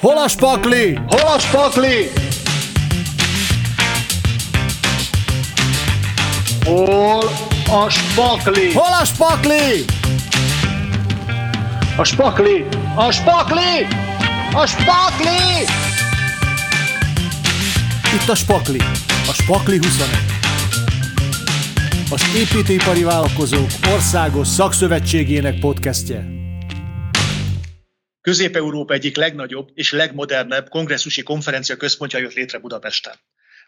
Hol a spakli? Hol a spakli? Hol a spakli? Hol a spakli? A spakli! A spakli! A spakli! Itt a spakli. A spakli 21. Az építőipari vállalkozók országos szakszövetségének podcastje. Közép-Európa egyik legnagyobb és legmodernebb kongresszusi konferencia központja jött létre Budapesten.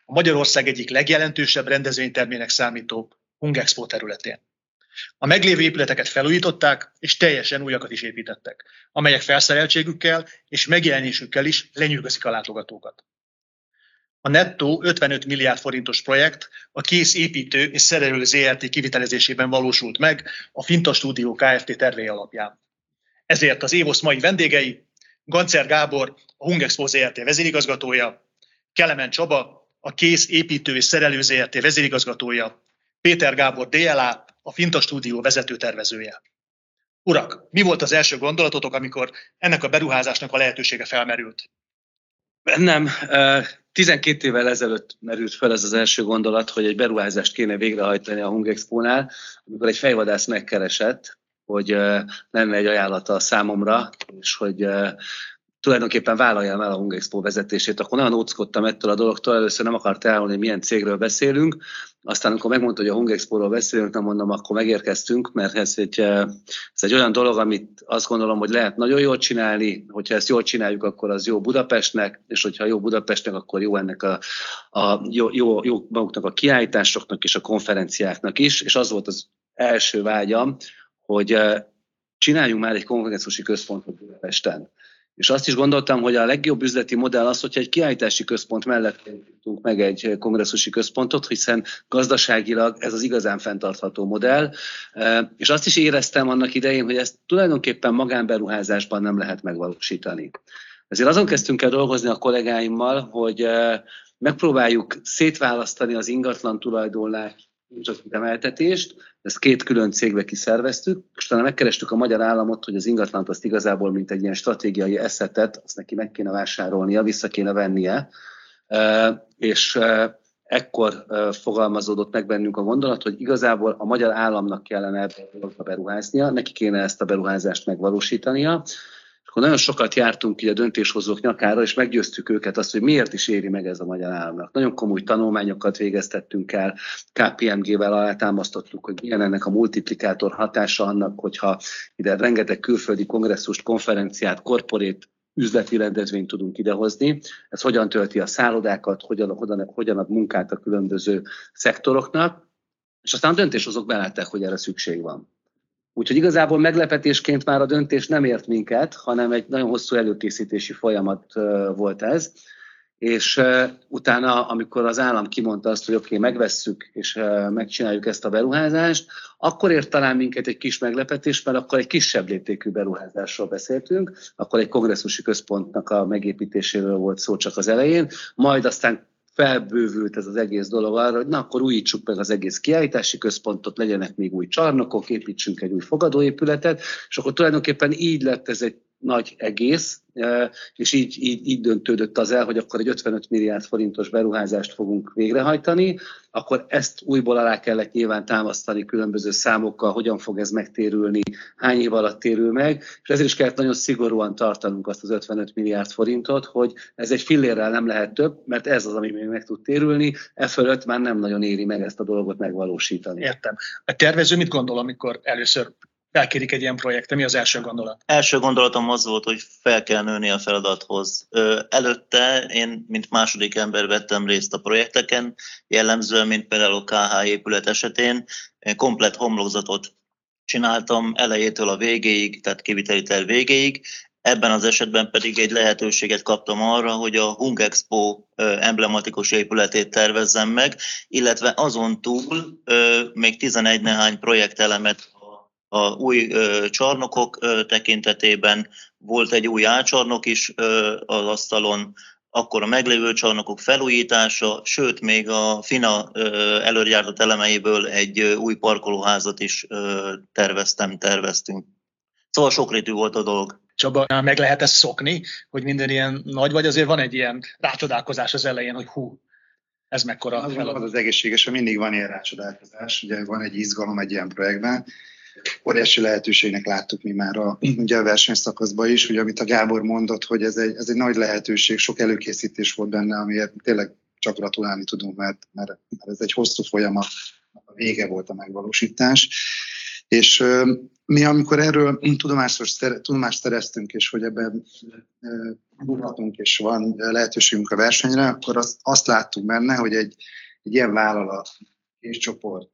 A Magyarország egyik legjelentősebb rendezvénytermének számító Hungexpo területén. A meglévő épületeket felújították, és teljesen újakat is építettek, amelyek felszereltségükkel és megjelenésükkel is lenyűgözik a látogatókat. A nettó 55 milliárd forintos projekt a kész építő és szerelő ZRT kivitelezésében valósult meg a Finta Stúdió Kft. tervei alapján. Ezért az Évosz mai vendégei, Gancer Gábor, a Hungexpo ZRT vezérigazgatója, Kelemen Csaba, a Kész Építő és Szerelő ZRT vezérigazgatója, Péter Gábor DLA, a Finta Stúdió vezető tervezője. Urak, mi volt az első gondolatotok, amikor ennek a beruházásnak a lehetősége felmerült? Bennem 12 évvel ezelőtt merült fel ez az első gondolat, hogy egy beruházást kéne végrehajtani a Hungexpo-nál, amikor egy fejvadász megkeresett, hogy lenne egy ajánlata számomra, és hogy tulajdonképpen vállaljam el a Hungexpo vezetését, akkor nagyon óckodtam ettől a dologtól, először nem akart elmondani, hogy milyen cégről beszélünk, aztán amikor megmondta, hogy a Hungexpo-ról beszélünk, nem mondom, akkor megérkeztünk, mert ez egy, ez egy olyan dolog, amit azt gondolom, hogy lehet nagyon jól csinálni, hogyha ezt jól csináljuk, akkor az jó Budapestnek, és hogyha jó Budapestnek, akkor jó ennek a, a jó, jó, jó maguknak a kiállításoknak és a konferenciáknak is, és az volt az első vágyam, hogy csináljunk már egy konferenciási központot Budapesten. És azt is gondoltam, hogy a legjobb üzleti modell az, hogyha egy kiállítási központ mellett tudunk meg egy kongresszusi központot, hiszen gazdaságilag ez az igazán fenntartható modell. És azt is éreztem annak idején, hogy ezt tulajdonképpen magánberuházásban nem lehet megvalósítani. Ezért azon kezdtünk el dolgozni a kollégáimmal, hogy megpróbáljuk szétválasztani az ingatlan tulajdonlást és az üzemeltetést, ezt két külön cégbe kiszerveztük, és utána megkerestük a magyar államot, hogy az ingatlant azt igazából, mint egy ilyen stratégiai eszetet, azt neki meg kéne vásárolnia, vissza kéne vennie, és ekkor fogalmazódott meg bennünk a gondolat, hogy igazából a magyar államnak kellene ebbe beruháznia, neki kéne ezt a beruházást megvalósítania, akkor nagyon sokat jártunk így a döntéshozók nyakára, és meggyőztük őket azt, hogy miért is éri meg ez a magyar államnak. Nagyon komoly tanulmányokat végeztettünk el, KPMG-vel alátámasztottuk, hogy milyen ennek a multiplikátor hatása annak, hogyha ide rengeteg külföldi kongresszust, konferenciát, korporét üzleti rendezvényt tudunk idehozni. Ez hogyan tölti a szállodákat, hogyan, hogyan, hogyan ad munkát a különböző szektoroknak, és aztán a döntéshozók belátták, hogy erre szükség van. Úgyhogy igazából meglepetésként már a döntés nem ért minket, hanem egy nagyon hosszú előkészítési folyamat volt ez. És utána, amikor az állam kimondta azt, hogy oké, okay, megvesszük és megcsináljuk ezt a beruházást, akkor ért talán minket egy kis meglepetés, mert akkor egy kisebb léptékű beruházásról beszéltünk, akkor egy kongresszusi központnak a megépítéséről volt szó csak az elején, majd aztán felbővült ez az egész dolog arra, hogy na akkor újítsuk meg az egész kiállítási központot, legyenek még új csarnokok, építsünk egy új fogadóépületet, és akkor tulajdonképpen így lett ez egy nagy egész, és így, így, így döntődött az el, hogy akkor egy 55 milliárd forintos beruházást fogunk végrehajtani, akkor ezt újból alá kellett nyilván támasztani különböző számokkal, hogyan fog ez megtérülni, hány év alatt térül meg, és ezért is kellett nagyon szigorúan tartanunk azt az 55 milliárd forintot, hogy ez egy fillérrel nem lehet több, mert ez az, ami még meg tud térülni, e fölött már nem nagyon éri meg ezt a dolgot megvalósítani. Értem. A tervező mit gondol, amikor először felkérik egy ilyen projektre? Mi az első gondolat? Első gondolatom az volt, hogy fel kell nőni a feladathoz. Előtte én, mint második ember vettem részt a projekteken, jellemzően, mint például a KH épület esetén, komplet homlokzatot csináltam elejétől a végéig, tehát kiviteli terv végéig. Ebben az esetben pedig egy lehetőséget kaptam arra, hogy a Hung Expo emblematikus épületét tervezzem meg, illetve azon túl még 11 nehány projektelemet a új ö, csarnokok ö, tekintetében volt egy új álcsarnok is ö, az asztalon, akkor a meglévő csarnokok felújítása, sőt még a FINA ö, előgyártott elemeiből egy ö, új parkolóházat is ö, terveztem, terveztünk. Szóval sokrétű volt a dolog. Csaba, meg lehet ezt szokni, hogy minden ilyen nagy, vagy azért van egy ilyen rácsodálkozás az elején, hogy hú, ez mekkora az, feladat. az egészséges, hogy mindig van ilyen rácsodálkozás, ugye van egy izgalom egy ilyen projektben, óriási lehetőségnek láttuk mi már a, ugye a versenyszakaszban is, ugye amit a Gábor mondott, hogy ez egy, ez egy nagy lehetőség, sok előkészítés volt benne, amiért tényleg csak gratulálni tudunk, mert, mert, mert ez egy hosszú folyamat, a vége volt a megvalósítás. És mi, amikor erről tudomást, tudomást szereztünk, és hogy ebben dughatunk, és van lehetőségünk a versenyre, akkor azt, azt láttuk benne, hogy egy, egy ilyen vállalat és csoport,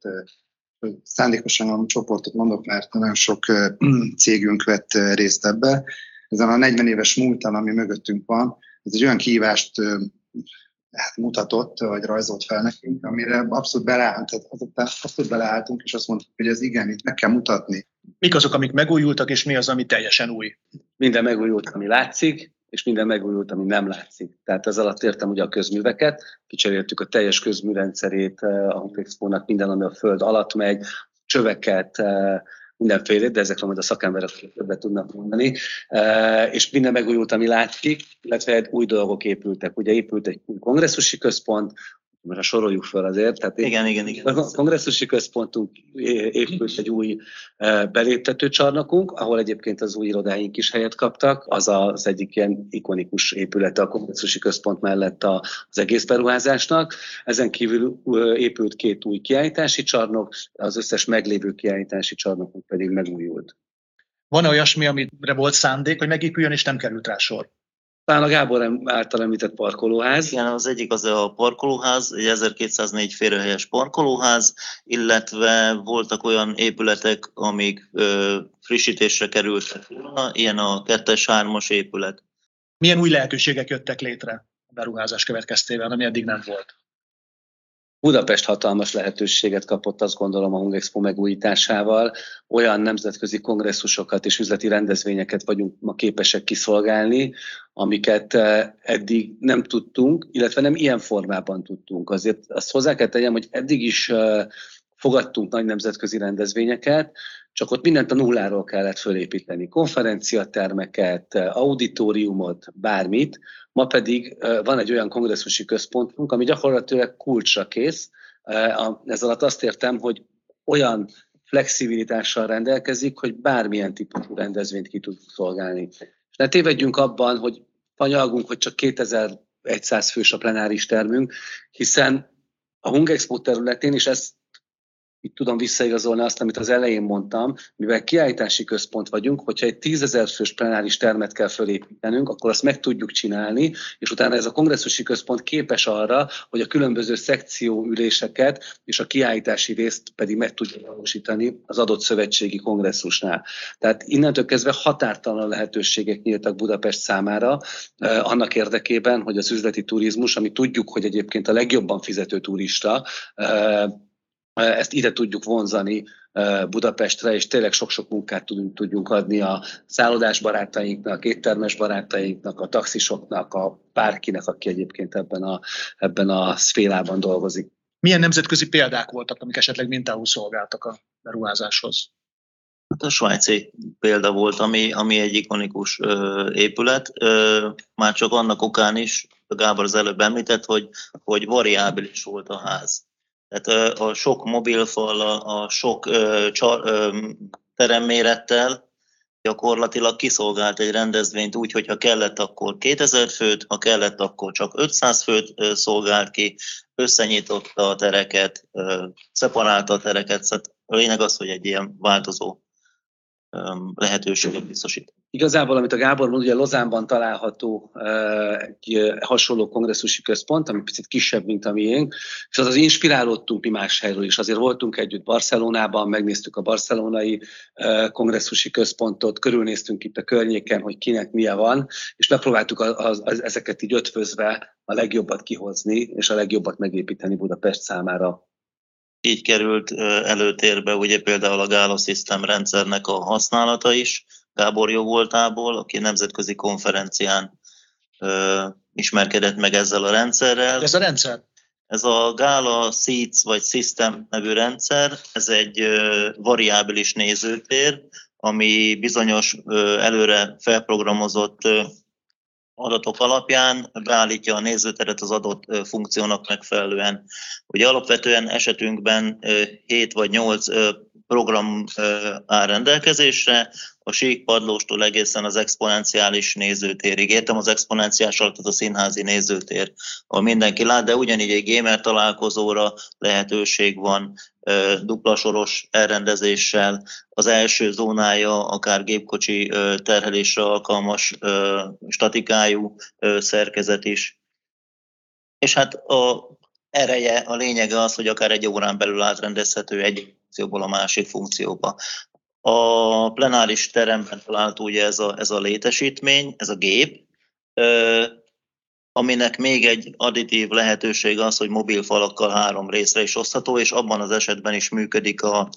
szándékosan a csoportot mondok, mert nagyon sok cégünk vett részt ebbe. Ezen a 40 éves múltan, ami mögöttünk van, ez egy olyan kihívást hát mutatott, vagy rajzolt fel nekünk, amire abszolút beleállt, tehát azután abszolút beleálltunk, és azt mondtuk, hogy ez igen, itt meg kell mutatni. Mik azok, amik megújultak, és mi az, ami teljesen új? Minden megújult, ami látszik, és minden megújult, ami nem látszik. Tehát ez alatt értem ugye a közműveket, kicseréltük a teljes közműrendszerét eh, a Home minden, ami a föld alatt megy, csöveket, eh, mindenféle, de ezekről majd a szakemberek többet tudnak mondani, e, és minden megújult, ami látszik, illetve új dolgok épültek. Ugye épült egy új kongresszusi központ, mert soroljuk fel azért. Tehát igen, igen, igen. A kongresszusi központunk épült egy új e, beléptető csarnokunk, ahol egyébként az új irodáink is helyet kaptak. Az az egyik ilyen ikonikus épülete a kongresszusi központ mellett az egész beruházásnak. Ezen kívül épült két új kiállítási csarnok, az összes meglévő kiállítási csarnokunk pedig megújult. Van olyasmi, amire volt szándék, hogy megépüljön, és nem került rá sor? Talán a Gábor által említett parkolóház. Igen, az egyik az a parkolóház, egy 1204 férőhelyes parkolóház, illetve voltak olyan épületek, amik ö, frissítésre kerültek volna, ilyen a 2-3-as épület. Milyen új lehetőségek jöttek létre a beruházás következtében, ami eddig nem volt? Budapest hatalmas lehetőséget kapott, azt gondolom, a Hungexpo megújításával. Olyan nemzetközi kongresszusokat és üzleti rendezvényeket vagyunk ma képesek kiszolgálni, amiket eh, eddig nem tudtunk, illetve nem ilyen formában tudtunk. Azért azt hozzá kell tegyem, hogy eddig is eh, fogadtunk nagy nemzetközi rendezvényeket, csak ott mindent a nulláról kellett fölépíteni. Konferenciatermeket, auditoriumot, bármit. Ma pedig van egy olyan kongresszusi központunk, ami gyakorlatilag kulcsra kész. Ez alatt azt értem, hogy olyan flexibilitással rendelkezik, hogy bármilyen típusú rendezvényt ki tud szolgálni. És ne tévedjünk abban, hogy fanyalgunk, hogy csak 2100 fős a plenáris termünk, hiszen a Hungexpo területén, és ezt itt tudom visszaigazolni azt, amit az elején mondtam, mivel kiállítási központ vagyunk, hogyha egy tízezer fős plenáris termet kell fölépítenünk, akkor azt meg tudjuk csinálni, és utána ez a kongresszusi központ képes arra, hogy a különböző szekcióüléseket és a kiállítási részt pedig meg tudja valósítani az adott szövetségi kongresszusnál. Tehát innentől kezdve határtalan lehetőségek nyíltak Budapest számára, eh, annak érdekében, hogy az üzleti turizmus, ami tudjuk, hogy egyébként a legjobban fizető turista, eh, ezt ide tudjuk vonzani Budapestre, és tényleg sok-sok munkát tudunk, tudjunk adni a szállodás barátainknak, éttermes barátainknak, a taxisoknak, a bárkinek, aki egyébként ebben a, ebben a szfélában dolgozik. Milyen nemzetközi példák voltak, amik esetleg mintául szolgáltak a beruházáshoz? Hát a svájci példa volt, ami, ami egy ikonikus ö, épület, ö, már csak annak okán is, Gábor az előbb említett, hogy, hogy variábilis volt a ház. Tehát a sok mobilfal, a sok teremmérettel gyakorlatilag kiszolgált egy rendezvényt úgy, hogy ha kellett, akkor 2000 főt, ha kellett, akkor csak 500 főt szolgált ki, összenyitotta a tereket, szeparálta a tereket. Szóval a lényeg az, hogy egy ilyen változó lehetőséget biztosít. Igazából, amit a Gábor mond, ugye Lozánban található egy hasonló kongresszusi központ, ami picit kisebb, mint a miénk, és az az inspirálódtunk mi más helyről is. Azért voltunk együtt Barcelonában, megnéztük a barcelonai kongresszusi központot, körülnéztünk itt a környéken, hogy kinek milyen van, és megpróbáltuk az, az, ezeket így ötvözve a legjobbat kihozni, és a legjobbat megépíteni Budapest számára így került előtérbe ugye például a Gala System rendszernek a használata is, Gábor jó voltából, aki nemzetközi konferencián ö, ismerkedett meg ezzel a rendszerrel. Ez a rendszer? Ez a Gala Seats vagy System nevű rendszer, ez egy ö, variábilis nézőtér, ami bizonyos előre felprogramozott adatok alapján beállítja a nézőteret az adott funkciónak megfelelően. Ugye alapvetően esetünkben 7 vagy 8 program áll rendelkezésre, a sík padlóstól egészen az exponenciális nézőtérig. Értem az exponenciális alatt a színházi nézőtér, ahol mindenki lát, de ugyanígy egy gamer találkozóra lehetőség van dupla soros elrendezéssel. Az első zónája akár gépkocsi terhelésre alkalmas statikájú szerkezet is. És hát a ereje, a lényege az, hogy akár egy órán belül átrendezhető egy funkcióból a másik funkcióba. A plenáris teremben talált ugye ez a, ez a létesítmény, ez a gép, aminek még egy additív lehetőség az, hogy mobil falakkal három részre is osztható, és abban az esetben is működik a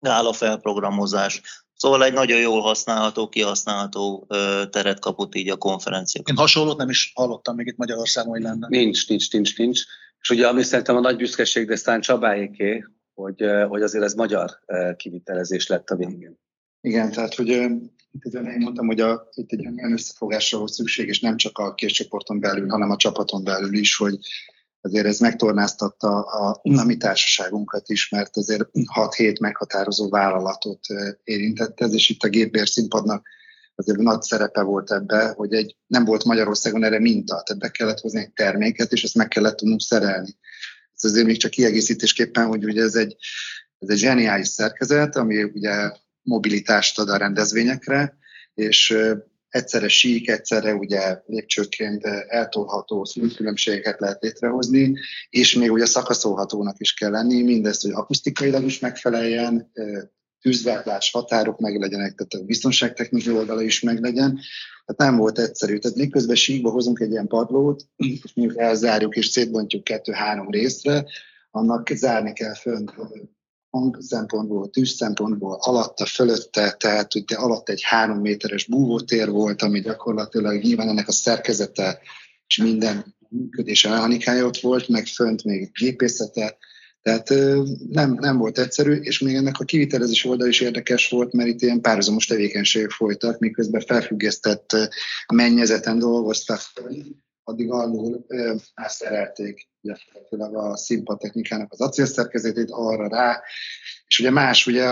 gála felprogramozás. Szóval egy nagyon jól használható, kihasználható teret kapott így a konferencia. Én hasonlót nem is hallottam még itt Magyarországon, hogy lenne. Nincs, nincs, nincs, nincs. És ugye ami szerintem a nagy büszkeség, de Sztán Csabáéké, hogy, hogy azért ez magyar kivitelezés lett a végén. Igen, tehát hogy itt én mondtam, hogy a, itt egy olyan összefogásra volt szükség, és nem csak a két csoporton belül, hanem a csapaton belül is, hogy azért ez megtornáztatta a, a mi társaságunkat is, mert azért 6-7 meghatározó vállalatot érintett ez, és itt a gépbér színpadnak azért nagy szerepe volt ebbe, hogy egy, nem volt Magyarországon erre minta, tehát be kellett hozni egy terméket, és ezt meg kellett tudnunk szerelni. Ez azért még csak kiegészítésképpen, hogy ugye ez egy, ez egy zseniális szerkezet, ami ugye mobilitást ad a rendezvényekre, és egyszerre sík, egyszerre ugye lépcsőként eltolható színkülönbségeket lehet létrehozni, és még ugye szakaszolhatónak is kell lenni, mindezt, hogy akusztikailag is megfeleljen, tűzgátlás, határok meg legyenek, tehát a biztonságtechnikai oldala is meg legyen. Tehát nem volt egyszerű. Tehát miközben síkba hozunk egy ilyen padlót, és mondjuk elzárjuk és szétbontjuk kettő-három részre, annak zárni kell fönt hang szempontból, tűz szempontból, alatta, fölötte, tehát ugye alatt egy három méteres búvótér volt, ami gyakorlatilag nyilván ennek a szerkezete és minden működése mechanikája ott volt, meg fönt még gépészete, tehát nem, nem volt egyszerű, és még ennek a kivitelezés oldal is érdekes volt, mert itt ilyen párhuzamos tevékenységek folytak, miközben felfüggesztett mennyezeten dolgoztak, addig alul átszerelték gyakorlatilag a színpadtechnikának az acélszerkezetét arra rá, és ugye más, ugye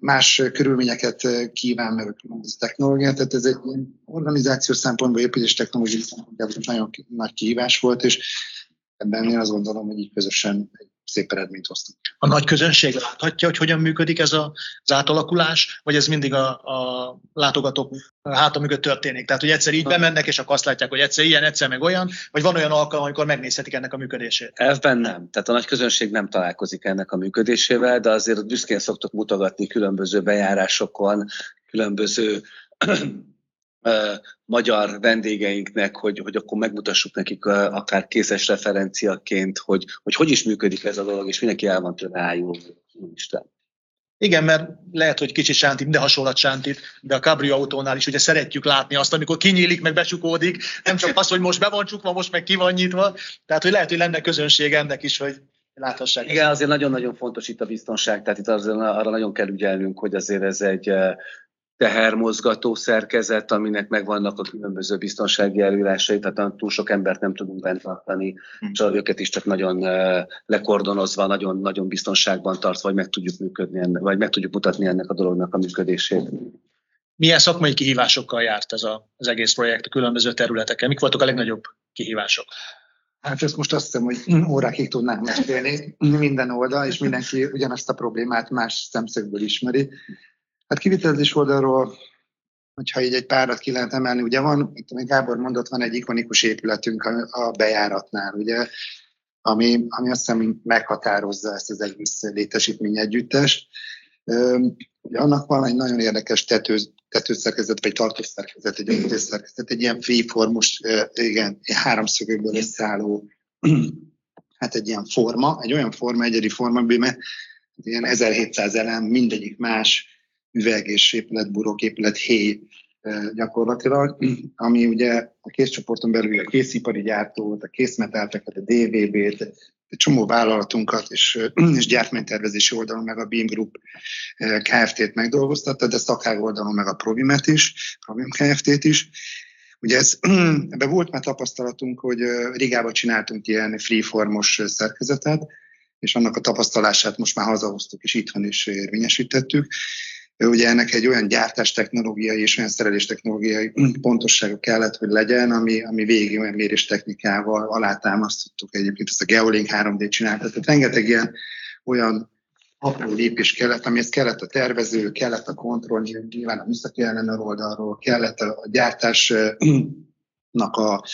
más körülményeket kíván meg a technológia, tehát ez egy organizáció szempontból, építés technológiai szempontból nagyon nagy kihívás volt, és ebben én azt gondolom, hogy így közösen egy szép eredményt hoztunk. A nagy közönség láthatja, hogy hogyan működik ez a, az átalakulás, vagy ez mindig a, a látogatók háta mögött történik? Tehát, hogy egyszer így bemennek, és akkor azt látják, hogy egyszer ilyen, egyszer meg olyan, vagy van olyan alkalom, amikor megnézhetik ennek a működését? Elvben nem. Tehát a nagy közönség nem találkozik ennek a működésével, de azért büszkén szoktok mutogatni különböző bejárásokon, különböző magyar vendégeinknek, hogy, hogy akkor megmutassuk nekik akár készes referenciaként, hogy, hogy hogy is működik ez a dolog, és mindenki el van tőle ájulva. Isten. Igen, mert lehet, hogy kicsit sánti, de hasonlat sántit, de a cabrio autónál is ugye szeretjük látni azt, amikor kinyílik, meg becsukódik, nem csak az, hogy most be van csukva, most meg ki van nyitva, tehát hogy lehet, hogy lenne közönség ennek is, hogy láthassák. Igen, azért nagyon-nagyon fontos itt a biztonság, tehát itt azért arra nagyon kell ügyelnünk, hogy azért ez egy tehermozgató szerkezet, aminek megvannak a különböző biztonsági előírásai, tehát túl sok embert nem tudunk bent tartani, hmm. és őket is csak nagyon lekordonozva, nagyon, nagyon biztonságban tartva, vagy meg tudjuk működni, ennek, vagy meg tudjuk mutatni ennek a dolognak a működését. Milyen szakmai kihívásokkal járt ez a, az egész projekt a különböző területeken? Mik voltak a legnagyobb kihívások? Hát ezt most azt hiszem, hogy órákig tudnánk mesélni minden oldal, és mindenki ugyanazt a problémát más szemszögből ismeri. Hát kivitelezés oldalról, hogyha így egy párat ki lehet emelni, ugye van, mint amit Gábor mondott, van egy ikonikus épületünk a, a bejáratnál, ugye, ami, ami azt hiszem meghatározza ezt az egész létesítmény együttest. Ugye annak van egy nagyon érdekes tető, tetőszerkezet, vagy tartószerkezet, egy öntésszerkezet, egy ilyen V-formos, igen, háromszögökből összeálló, hát egy ilyen forma, egy olyan forma, egyedi forma, mert ilyen 1700 elem, mindegyik más, üveg és épület, burok, épület, héj gyakorlatilag, ami ugye a készcsoporton belül a készipari gyártót, a készmetálteket, a DVB-t, egy csomó vállalatunkat és, és gyártmánytervezési oldalon meg a Beam Group Kft-t megdolgoztatta, de szakág oldalon meg a Provimet is, Provim Kft-t is. Ugye ez, ebben volt már tapasztalatunk, hogy Rigában csináltunk ilyen freeformos szerkezetet, és annak a tapasztalását most már hazahoztuk, és itthon is érvényesítettük. Ugye ennek egy olyan gyártás technológiai és olyan szerelés technológiai pontossága kellett, hogy legyen, ami, ami végig olyan mérés technikával alátámasztottuk egyébként ezt a Geolink 3D csináltat. Tehát rengeteg ilyen olyan apró lépés kellett, amihez kellett a tervező, kellett a kontroll, nyilván a műszaki ellenőr oldalról, kellett a gyártásnak a,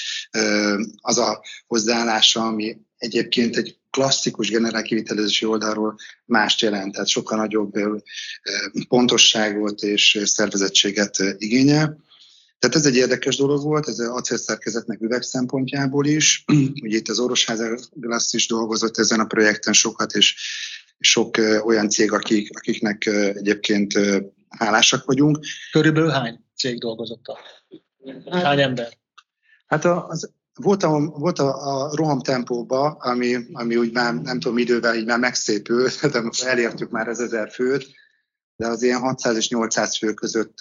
az a hozzáállása, ami egyébként egy klasszikus generálkivitelezési oldalról mást jelent, tehát sokkal nagyobb pontosságot és szervezettséget igényel. Tehát ez egy érdekes dolog volt, ez acélszerkezetnek üveg szempontjából is. Ugye itt az Orosháza Glass is dolgozott ezen a projekten sokat, és sok olyan cég, akik, akiknek egyébként hálásak vagyunk. Körülbelül hány cég dolgozott a Hány ember? Hát az, volt a, volt a, a roham tempóba, ami, ami úgy már nem tudom idővel így már megszépül, de elértük már az ezer főt, de az ilyen 600 és 800 fő között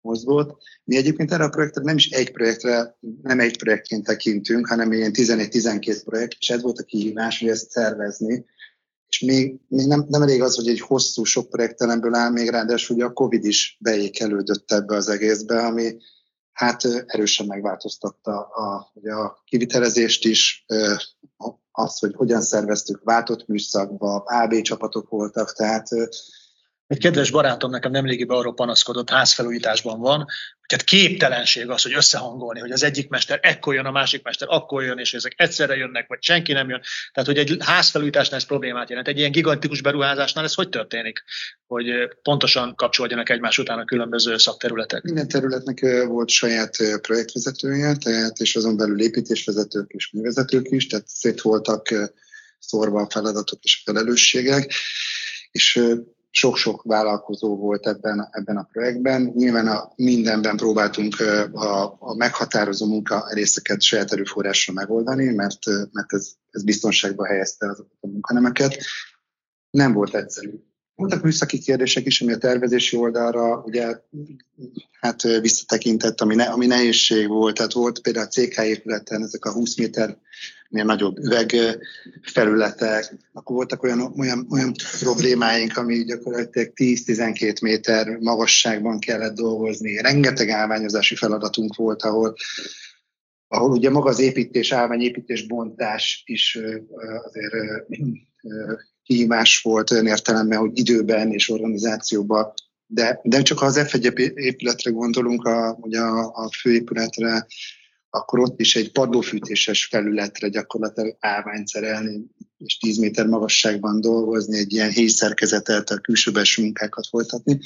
mozgott. Mi egyébként erre a projektre nem is egy projektre, nem egy projektként tekintünk, hanem ilyen 11-12 projekt, és ez volt a kihívás, hogy ezt szervezni. És még, még nem, nem elég az, hogy egy hosszú, sok projektelemből áll még ráadásul, hogy a Covid is beékelődött ebbe az egészbe, ami, hát erősen megváltoztatta a, a kivitelezést is, azt, hogy hogyan szerveztük, váltott műszakba, AB csapatok voltak, tehát egy kedves barátom nekem nemrégiben arról panaszkodott, házfelújításban van, hogy hát képtelenség az, hogy összehangolni, hogy az egyik mester ekkor jön, a másik mester akkor jön, és ezek egyszerre jönnek, vagy senki nem jön. Tehát, hogy egy házfelújításnál ez problémát jelent. Egy ilyen gigantikus beruházásnál ez hogy történik? Hogy pontosan kapcsolódjanak egymás után a különböző szakterületek? Minden területnek volt saját projektvezetője, tehát és azon belül építésvezetők és művezetők is, tehát szét voltak szorva feladatok és felelősségek. És sok-sok vállalkozó volt ebben, ebben a projektben. Nyilván a mindenben próbáltunk a, a meghatározó munka részeket saját erőforrásra megoldani, mert, mert ez, ez biztonságba helyezte azokat a munkanemeket. Nem volt egyszerű. Voltak műszaki kérdések is, ami a tervezési oldalra ugye, hát visszatekintett, ami, ne, ami nehézség volt. Tehát volt például a CK épületen ezek a 20 méter nagyobb üveg felületek, akkor voltak olyan, olyan, olyan problémáink, ami gyakorlatilag 10-12 méter magasságban kellett dolgozni. Rengeteg állványozási feladatunk volt, ahol, ahol ugye maga az építés, állványépítés, bontás is azért kihívás volt olyan értelemben, hogy időben és organizációban, de, de csak ha az F1 épületre gondolunk, a, ugye a, a főépületre, akkor ott is egy padlófűtéses felületre gyakorlatilag állványt szerelni, és 10 méter magasságban dolgozni, egy ilyen héjszerkezetet, a külső munkákat folytatni.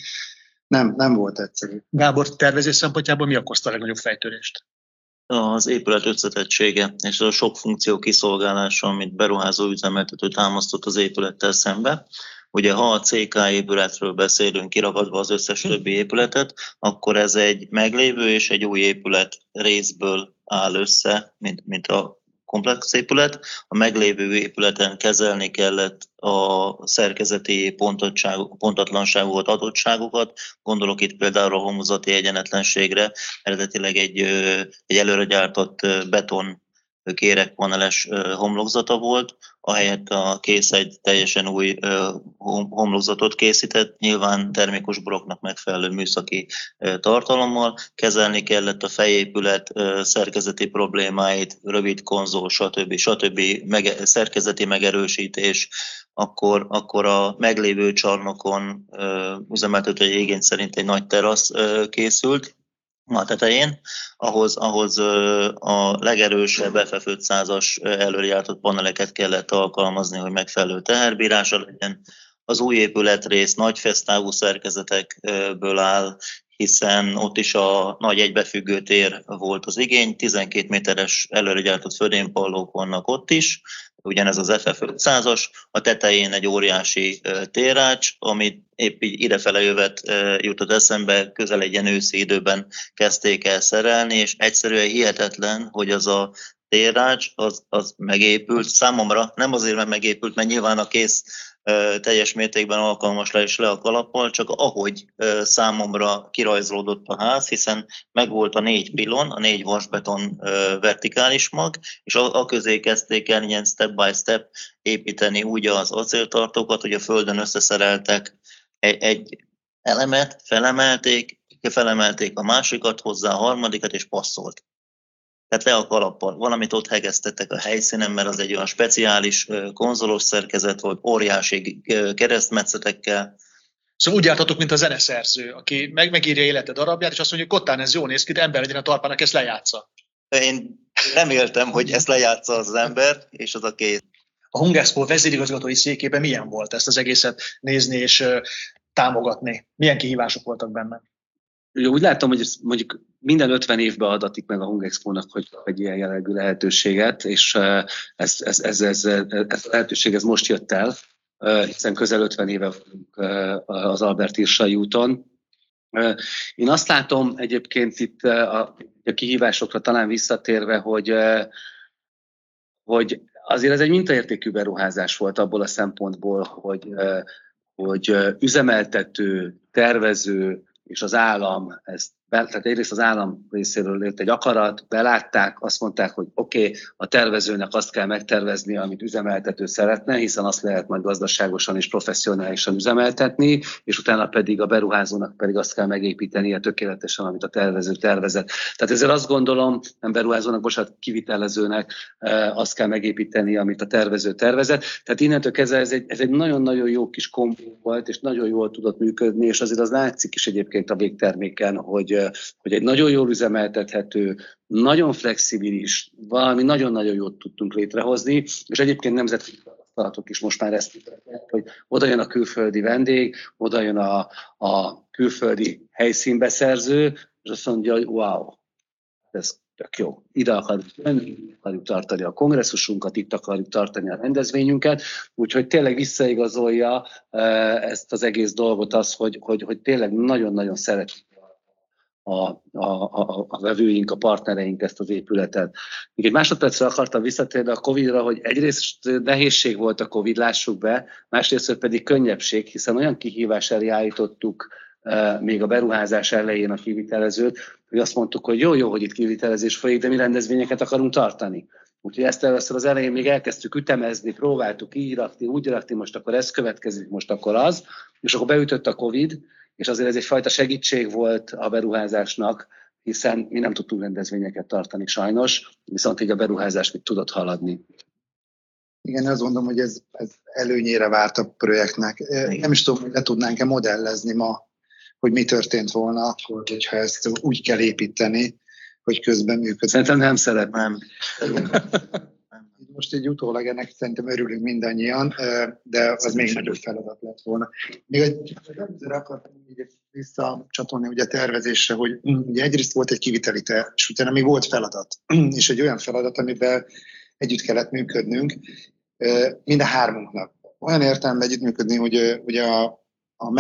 Nem, nem volt egyszerű. Gábor, tervezés szempontjából mi okozta a legnagyobb fejtörést? Az épület összetettsége és a sok funkció kiszolgálása, amit beruházó üzemeltető támasztott az épülettel szembe. Ugye ha a CK épületről beszélünk, kiragadva az összes többi épületet, akkor ez egy meglévő és egy új épület részből áll össze, mint, mint a komplex épület. A meglévő épületen kezelni kellett a szerkezeti pontatlanságokat, adottságokat. Gondolok itt például a homozati egyenetlenségre. Eredetileg egy, egy előre gyártott beton kérekpaneles homlokzata volt, ahelyett a kész egy teljesen új homlokzatot készített, nyilván termikus blokknak megfelelő műszaki tartalommal. Kezelni kellett a fejépület szerkezeti problémáit, rövid konzol, stb. stb. Mege- szerkezeti megerősítés, akkor, akkor a meglévő csarnokon üzemeltető igény szerint egy nagy terasz készült, a tetején, ahhoz, ahhoz a legerősebb FF500-as előrejáratott paneleket kellett alkalmazni, hogy megfelelő teherbírása legyen. Az új épületrész nagy fesztávú szerkezetekből áll, hiszen ott is a nagy egybefüggő tér volt az igény, 12 méteres előregyártott födénpallók vannak ott is, ugyanez az FF500-as, a tetején egy óriási térács, amit épp így idefele jövet jutott eszembe, közel egy ilyen őszi időben kezdték el szerelni, és egyszerűen hihetetlen, hogy az a térrács az, az megépült. Számomra. Nem azért, mert megépült, mert nyilván a kész teljes mértékben alkalmas le és le a kalappal, csak ahogy számomra kirajzolódott a ház, hiszen megvolt a négy pilon, a négy vasbeton vertikális mag, és a, a közé kezdték el ilyen step by step építeni úgy az acéltartókat, hogy a földön összeszereltek egy, egy elemet, felemelték, felemelték a másikat, hozzá a harmadikat, és passzolt tehát le a kalappal. Valamit ott hegesztettek a helyszínen, mert az egy olyan speciális konzolos szerkezet volt, óriási keresztmetszetekkel. Szóval úgy jártatok, mint a zeneszerző, aki meg megírja élete darabját, és azt mondja, hogy kottán ez jó néz ki, de ember legyen a tarpának, ezt lejátsza. Én reméltem, hogy ezt lejátsza az ember, és az a két. A Hungexpo vezérigazgatói székében milyen volt ezt az egészet nézni és támogatni? Milyen kihívások voltak benne? Úgy látom, hogy mondjuk minden 50 évben adatik meg a Hungexpo-nak, hogy egy ilyen jellegű lehetőséget, és ez, ez, ez, ez, ez a lehetőség ez most jött el, hiszen közel 50 éve vagyunk az Albert Irsai úton. Én azt látom egyébként itt a, a kihívásokra talán visszatérve, hogy, hogy azért ez egy mintaértékű beruházás volt abból a szempontból, hogy, hogy üzemeltető, tervező, és az állam ezt be, tehát egyrészt az állam részéről lőtt egy akarat, belátták, azt mondták, hogy oké, okay, a tervezőnek azt kell megtervezni, amit üzemeltető szeretne, hiszen azt lehet majd gazdaságosan és professzionálisan üzemeltetni, és utána pedig a beruházónak pedig azt kell megépítenie tökéletesen, amit a tervező tervezett. Tehát ezért azt gondolom, nem beruházónak, bocsánat, kivitelezőnek eh, azt kell megépíteni, amit a tervező tervezett. Tehát innentől kezdve ez egy, ez egy nagyon-nagyon jó kis kombó volt, és nagyon jól tudott működni, és azért az látszik is egyébként a végterméken, hogy hogy egy nagyon jól üzemeltethető, nagyon flexibilis, valami nagyon-nagyon jót tudtunk létrehozni, és egyébként nemzetközi tapasztalatok is most már ezt hogy oda jön a külföldi vendég, oda jön a, a külföldi helyszínbeszerző, és azt mondja, hogy wow, ez tök jó. Ide akarjuk akarjuk tartani a kongresszusunkat, itt akarjuk tartani a rendezvényünket, úgyhogy tényleg visszaigazolja ezt az egész dolgot az, hogy, hogy, hogy tényleg nagyon-nagyon szeretjük a, a, a, a vevőink, a partnereink ezt az épületet. Még egy másodpercre akartam visszatérni a Covid-ra, hogy egyrészt nehézség volt a Covid, lássuk be, másrészt pedig könnyebbség, hiszen olyan kihívás elé állítottuk e, még a beruházás elején a kivitelezőt, hogy azt mondtuk, hogy jó, jó, hogy itt kivitelezés folyik, de mi rendezvényeket akarunk tartani. Úgyhogy ezt először az elején még elkezdtük ütemezni, próbáltuk így rakni, úgy rakni, most akkor ez következik, most akkor az, és akkor beütött a Covid, és azért ez egyfajta segítség volt a beruházásnak, hiszen mi nem tudtunk rendezvényeket tartani sajnos, viszont így a beruházás még tudott haladni. Igen, azt mondom, hogy ez, ez előnyére várt a projektnek. Igen. Nem is tudom, hogy le tudnánk-e modellezni ma, hogy mi történt volna akkor, hogyha ezt úgy kell építeni, hogy közben működik. Szerintem nem szeretném. Most egy utólag ennek szerintem örülünk mindannyian, de az még nagyobb feladat lett volna. Még egy előzőre akartam így visszacsatolni ugye a tervezésre, hogy ugye egyrészt volt egy kiviteli terv, és utána még volt feladat, és egy olyan feladat, amiben együtt kellett működnünk, mind a hármunknak. Olyan értelemben együttműködni, hogy ugye a a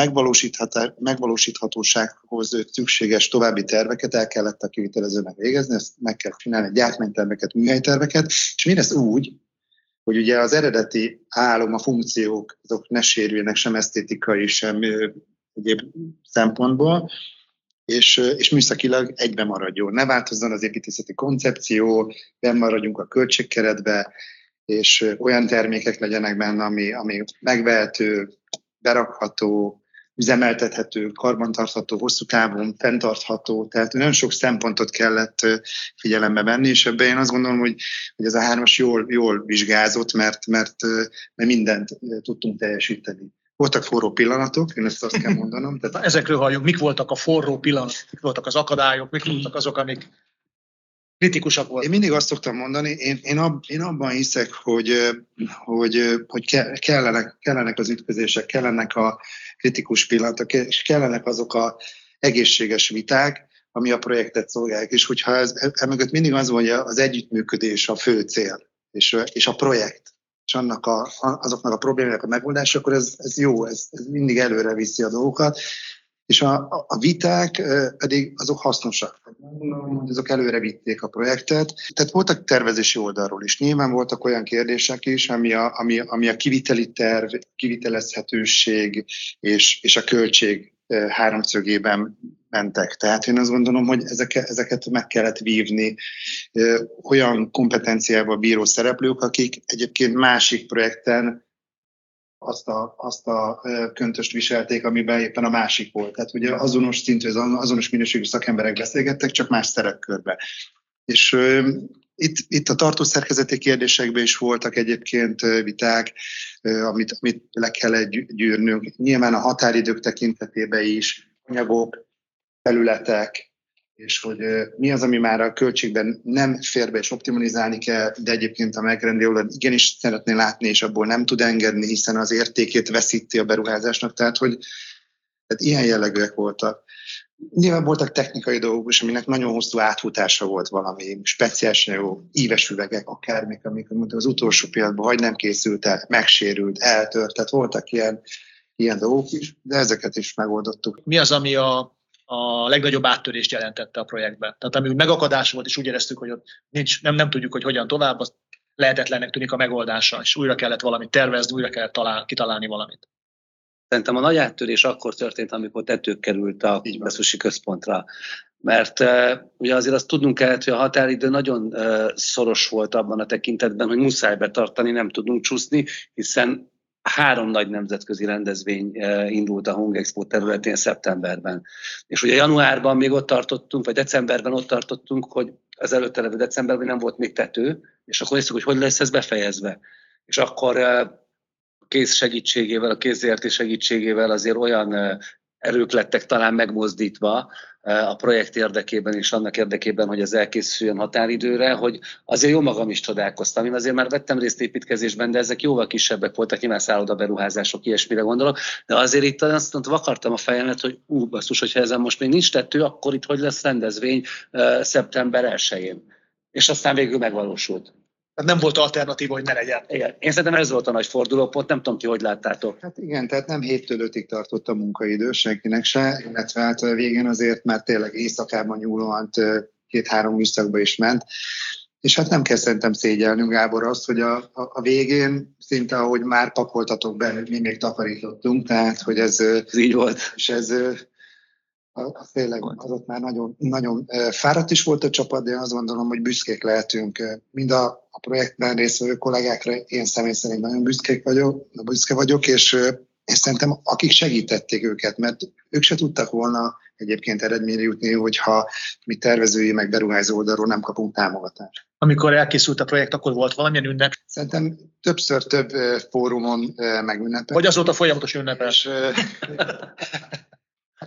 megvalósíthatósághoz szükséges további terveket el kellett a kivitelezőnek végezni, ezt meg kell csinálni, gyártmányterveket, műhelyterveket, és mindezt úgy, hogy ugye az eredeti álom, a funkciók, azok ne sérüljenek sem esztétikai, sem egyéb szempontból, és, és műszakilag egybe maradjon. Ne változzon az építészeti koncepció, ben maradjunk a költségkeretbe, és olyan termékek legyenek benne, ami, ami megvehető, berakható, üzemeltethető, karbantartható, hosszú távon fenntartható, tehát nagyon sok szempontot kellett figyelembe venni, és ebben én azt gondolom, hogy, hogy ez a hármas jól, jól vizsgázott, mert, mert, mert mindent tudtunk teljesíteni. Voltak forró pillanatok, én ezt azt kell mondanom. Tehát... Ezekről halljunk, mik voltak a forró pillanatok, mik voltak az akadályok, mik voltak azok, amik kritikusak voltak. Én mindig azt szoktam mondani, én, én, ab, én abban hiszek, hogy, hogy, hogy kellenek, kellenek az ütközések, kellenek a kritikus pillanatok, és kellenek azok a egészséges viták, ami a projektet szolgálják. És hogyha ez, emögött mindig az hogy az együttműködés a fő cél, és, és a projekt, és annak a, azoknak a problémáknak a megoldása, akkor ez, ez jó, ez, ez mindig előre viszi a dolgokat. És a, a viták pedig azok hasznosak. azok előre vitték a projektet. Tehát voltak tervezési oldalról is. Nyilván voltak olyan kérdések is, ami a, ami, ami a kiviteli terv, kivitelezhetőség és, és a költség háromszögében mentek. Tehát én azt gondolom, hogy ezeket, ezeket meg kellett vívni olyan kompetenciával bíró szereplők, akik egyébként másik projekten azt a, azt a köntöst viselték, amiben éppen a másik volt. Tehát ugye azonos szintű, azonos minőségű szakemberek beszélgettek, csak más szerepkörbe. És itt, itt a tartószerkezeti kérdésekben is voltak egyébként viták, amit, amit le kellett gyűrnünk. Nyilván a határidők tekintetében is anyagok, felületek, és hogy mi az, ami már a költségben nem fér be és optimalizálni kell, de egyébként a megrendelő igenis szeretné látni, és abból nem tud engedni, hiszen az értékét veszíti a beruházásnak. Tehát, hogy tehát ilyen jellegűek voltak. Nyilván voltak technikai dolgok is, aminek nagyon hosszú átfutása volt valami, speciális jó íves üvegek, akármik, amik az utolsó pillanatban vagy nem készült el, megsérült, eltört, tehát voltak ilyen, ilyen dolgok is, de ezeket is megoldottuk. Mi az, ami a a legnagyobb áttörést jelentette a projektben. Tehát ami megakadás volt, és úgy éreztük, hogy ott nincs, nem, nem tudjuk, hogy hogyan tovább, az lehetetlennek tűnik a megoldása, és újra kellett valamit tervezni, újra kellett talál, kitalálni valamit. Szerintem a nagy áttörés akkor történt, amikor tetők került a kongresszusi központra. Mert uh, ugye azért azt tudnunk kellett, hogy a határidő nagyon uh, szoros volt abban a tekintetben, hogy muszáj betartani, nem tudunk csúszni, hiszen három nagy nemzetközi rendezvény eh, indult a Hung Expo területén szeptemberben. És ugye januárban még ott tartottunk, vagy decemberben ott tartottunk, hogy az előtte levő decemberben nem volt még tető, és akkor néztük, hogy hogy lesz ez befejezve. És akkor eh, kéz segítségével, a kézértés segítségével azért olyan eh, erők lettek talán megmozdítva, a projekt érdekében és annak érdekében, hogy ez elkészüljön határidőre, hogy azért jó magam is csodálkoztam. Én azért már vettem részt építkezésben, de ezek jóval kisebbek voltak, nyilván szálloda beruházások, ilyesmire gondolok, de azért itt azt mondtam, vakartam a fejemet, hogy ú, basszus, hogyha ezen most még nincs tettő, akkor itt hogy lesz rendezvény uh, szeptember 1-én. És aztán végül megvalósult. Tehát nem volt alternatíva, hogy ne legyen. Igen. Én szerintem ez volt a nagy fordulópont, nem tudom ti, hogy láttátok. Hát igen, tehát nem 7-től 5-ig tartott a munkaidő senkinek se, illetve hát a végén azért már tényleg éjszakában nyúlóan két-három műszakba is ment. És hát nem kell szerintem szégyelnünk, Gábor, azt, hogy a, a, a végén szinte, ahogy már pakoltatok be, mi még takarítottunk, tehát hogy ez, ez így volt. És ez az tényleg az ott már nagyon, nagyon fáradt is volt a csapat, de én azt gondolom, hogy büszkék lehetünk mind a, a projektben résztvevő kollégákra, én személy szerint nagyon büszkék vagyok, büszke vagyok, és, és szerintem akik segítették őket, mert ők se tudtak volna egyébként eredményre jutni, hogyha mi tervezői meg beruházó oldalról nem kapunk támogatást. Amikor elkészült a projekt, akkor volt valamilyen ünnep? Szerintem többször több fórumon megünnepel. Vagy azóta folyamatos ünnepes?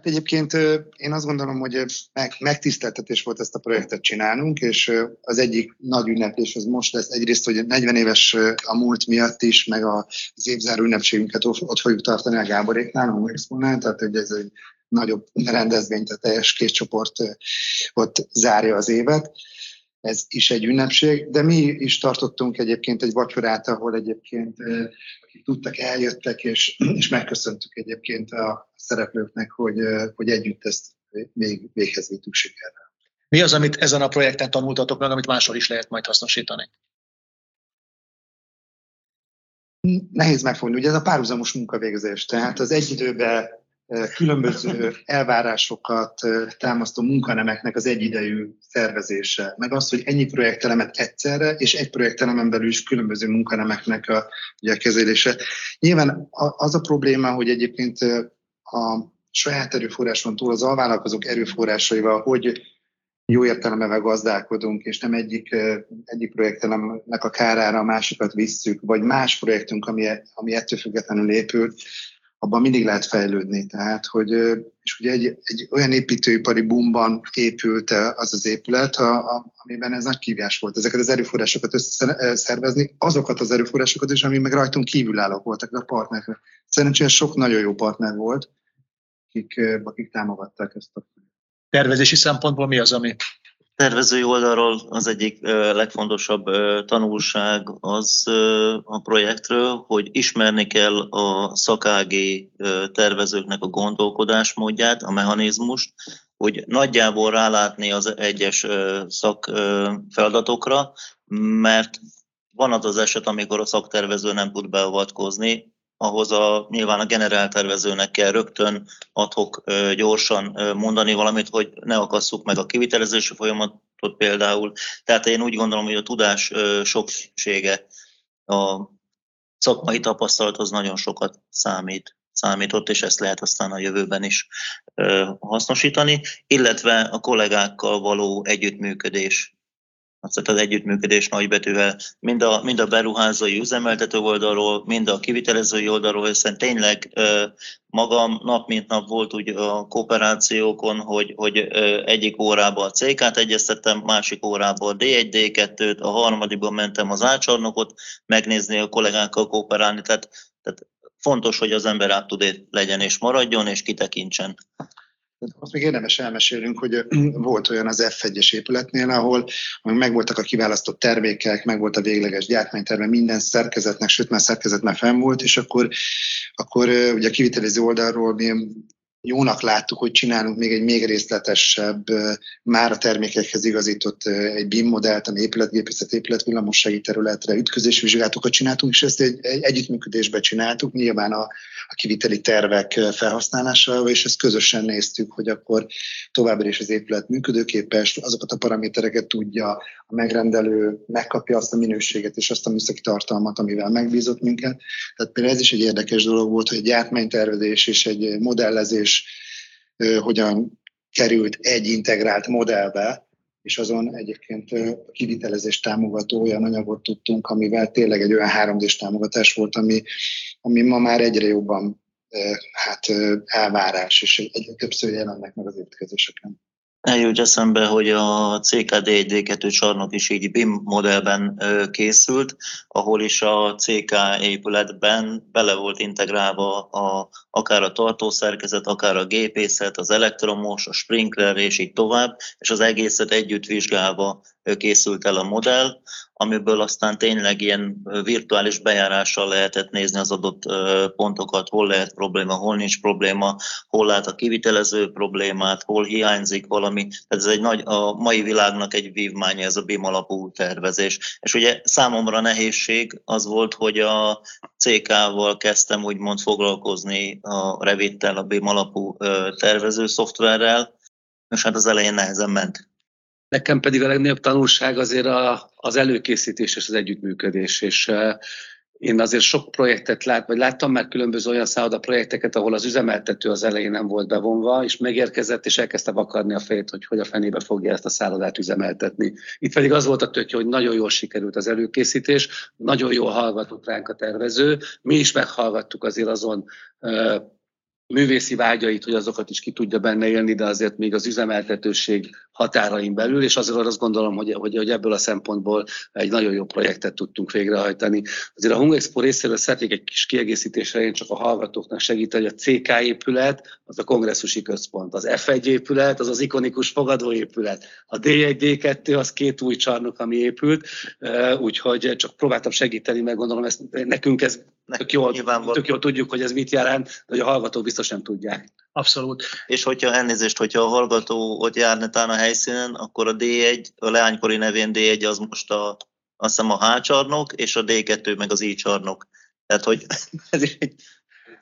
Hát egyébként én azt gondolom, hogy meg, megtiszteltetés volt ezt a projektet csinálnunk, és az egyik nagy ünneplés az most lesz. Egyrészt, hogy 40 éves a múlt miatt is, meg az évzáró ünnepségünket ott fogjuk tartani a Gáboréknál, a Exponál, tehát hogy ez egy nagyobb rendezvény, tehát teljes két csoport ott zárja az évet. Ez is egy ünnepség, de mi is tartottunk egyébként egy vacsorát, ahol egyébként akik tudtak, eljöttek, és, és megköszöntük egyébként a szereplőknek, hogy, hogy együtt ezt még véghez vittük sikerrel. Mi az, amit ezen a projekten tanultatok meg, amit máshol is lehet majd hasznosítani? Nehéz megfogni, ugye ez a párhuzamos munkavégzés, tehát az egy időben különböző elvárásokat támasztó munkanemeknek az egyidejű szervezése, meg az, hogy ennyi projektelemet egyszerre, és egy projektelemen belül is különböző munkanemeknek a, ugye, a kezelése. Nyilván az a probléma, hogy egyébként a saját erőforráson túl az alvállalkozók erőforrásaival, hogy jó értelemben gazdálkodunk, és nem egyik, egyik projektelemnek a kárára a másikat visszük, vagy más projektünk, ami, ami ettől függetlenül épült, abban mindig lehet fejlődni. Tehát, hogy, és ugye egy, egy olyan építőipari boomban épült az az épület, a, a, amiben ez nagy kívás volt. Ezeket az erőforrásokat összeszervezni, azokat az erőforrásokat is, ami meg rajtunk kívülállók voltak a partnerek. Szerencsére sok nagyon jó partner volt, akik, akik támogatták ezt a Tervezési szempontból mi az, ami? Tervezői oldalról az egyik legfontosabb tanulság az a projektről, hogy ismerni kell a szakági tervezőknek a gondolkodásmódját, a mechanizmust, hogy nagyjából rálátni az egyes szakfeladatokra, mert van az az eset, amikor a szaktervező nem tud beavatkozni, ahhoz a, nyilván a generáltervezőnek kell rögtön adhok gyorsan mondani valamit, hogy ne akasszuk meg a kivitelezési folyamatot például. Tehát én úgy gondolom, hogy a tudás soksége, a szakmai tapasztalat az nagyon sokat számít számított, és ezt lehet aztán a jövőben is hasznosítani, illetve a kollégákkal való együttműködés tehát az együttműködés nagybetűvel, mind a, mind a beruházói üzemeltető oldalról, mind a kivitelezői oldalról, hiszen tényleg magam nap mint nap volt úgy a kooperációkon, hogy, hogy egyik órában a CK-t egyeztettem, másik órában a D1, D2-t, a harmadikban mentem az ácsarnokot megnézni a kollégákkal kooperálni, tehát, tehát fontos, hogy az ember át tud legyen és maradjon, és kitekintsen. Azt még érdemes elmesélünk, hogy volt olyan az F1-es épületnél, ahol megvoltak a kiválasztott termékek, meg volt a végleges gyártmányterve, minden szerkezetnek, sőt már szerkezet már fenn volt, és akkor, akkor ugye a kivitelező oldalról mi jónak láttuk, hogy csinálunk még egy még részletesebb, már a termékekhez igazított egy BIM modellt, ami épületgépészet, épületvillamossági területre ütközésvizsgálatokat csináltunk, és ezt egy, egy együttműködésben csináltuk, nyilván a, a kiviteli tervek felhasználásával, és ezt közösen néztük, hogy akkor továbbra is az épület működőképes, azokat a paramétereket tudja, a megrendelő megkapja azt a minőséget és azt a műszaki tartalmat, amivel megbízott minket. Tehát például ez is egy érdekes dolog volt, hogy egy gyártmánytervezés és egy modellezés is hogyan került egy integrált modellbe, és azon egyébként kivitelezés támogató olyan anyagot tudtunk, amivel tényleg egy olyan 3D-s támogatás volt, ami, ami ma már egyre jobban hát elvárás, és egyre többször jelennek meg az építkezéseken. Eljut eszembe, hogy a CKD 1 2 csarnok is így BIM modellben készült, ahol is a CK épületben bele volt integrálva a, akár a tartószerkezet, akár a gépészet, az elektromos, a sprinkler és így tovább, és az egészet együtt vizsgálva készült el a modell, amiből aztán tényleg ilyen virtuális bejárással lehetett nézni az adott pontokat, hol lehet probléma, hol nincs probléma, hol lát a kivitelező problémát, hol hiányzik valami. Tehát ez egy nagy, a mai világnak egy vívmánya ez a BIM alapú tervezés. És ugye számomra nehézség az volt, hogy a CK-val kezdtem úgymond foglalkozni a Revittel, a BIM alapú tervező szoftverrel, és hát az elején nehezen ment. Nekem pedig a legnagyobb tanulság azért a, az előkészítés és az együttműködés, és én azért sok projektet lát, vagy láttam már különböző olyan szálloda projekteket, ahol az üzemeltető az elején nem volt bevonva, és megérkezett, és elkezdte vakarni a fejét, hogy hogy a fenébe fogja ezt a szállodát üzemeltetni. Itt pedig az volt a tök, hogy nagyon jól sikerült az előkészítés, nagyon jól hallgatott ránk a tervező, mi is meghallgattuk azért azon művészi vágyait, hogy azokat is ki tudja benne élni, de azért még az üzemeltetőség határain belül, és azért azt gondolom, hogy, hogy, hogy ebből a szempontból egy nagyon jó projektet tudtunk végrehajtani. Azért a Hung Expo részéről szeretnék egy kis kiegészítésre én csak a hallgatóknak segíteni, hogy a CK épület, az a kongresszusi központ, az F1 épület, az az ikonikus fogadóépület, a D1, D2, az két új csarnok, ami épült, úgyhogy csak próbáltam segíteni, meg gondolom, ezt, nekünk ez tök jól, tök jól tudjuk, hogy ez mit jelent, de hogy a hallgatók biztos nem tudják. Abszolút. És hogyha elnézést, hogyha a hallgató ott járna talán a helyszínen, akkor a D1, a leánykori nevén D1 az most a, azt hiszem a H csarnok, és a D2 meg az I csarnok. Tehát, hogy ez is egy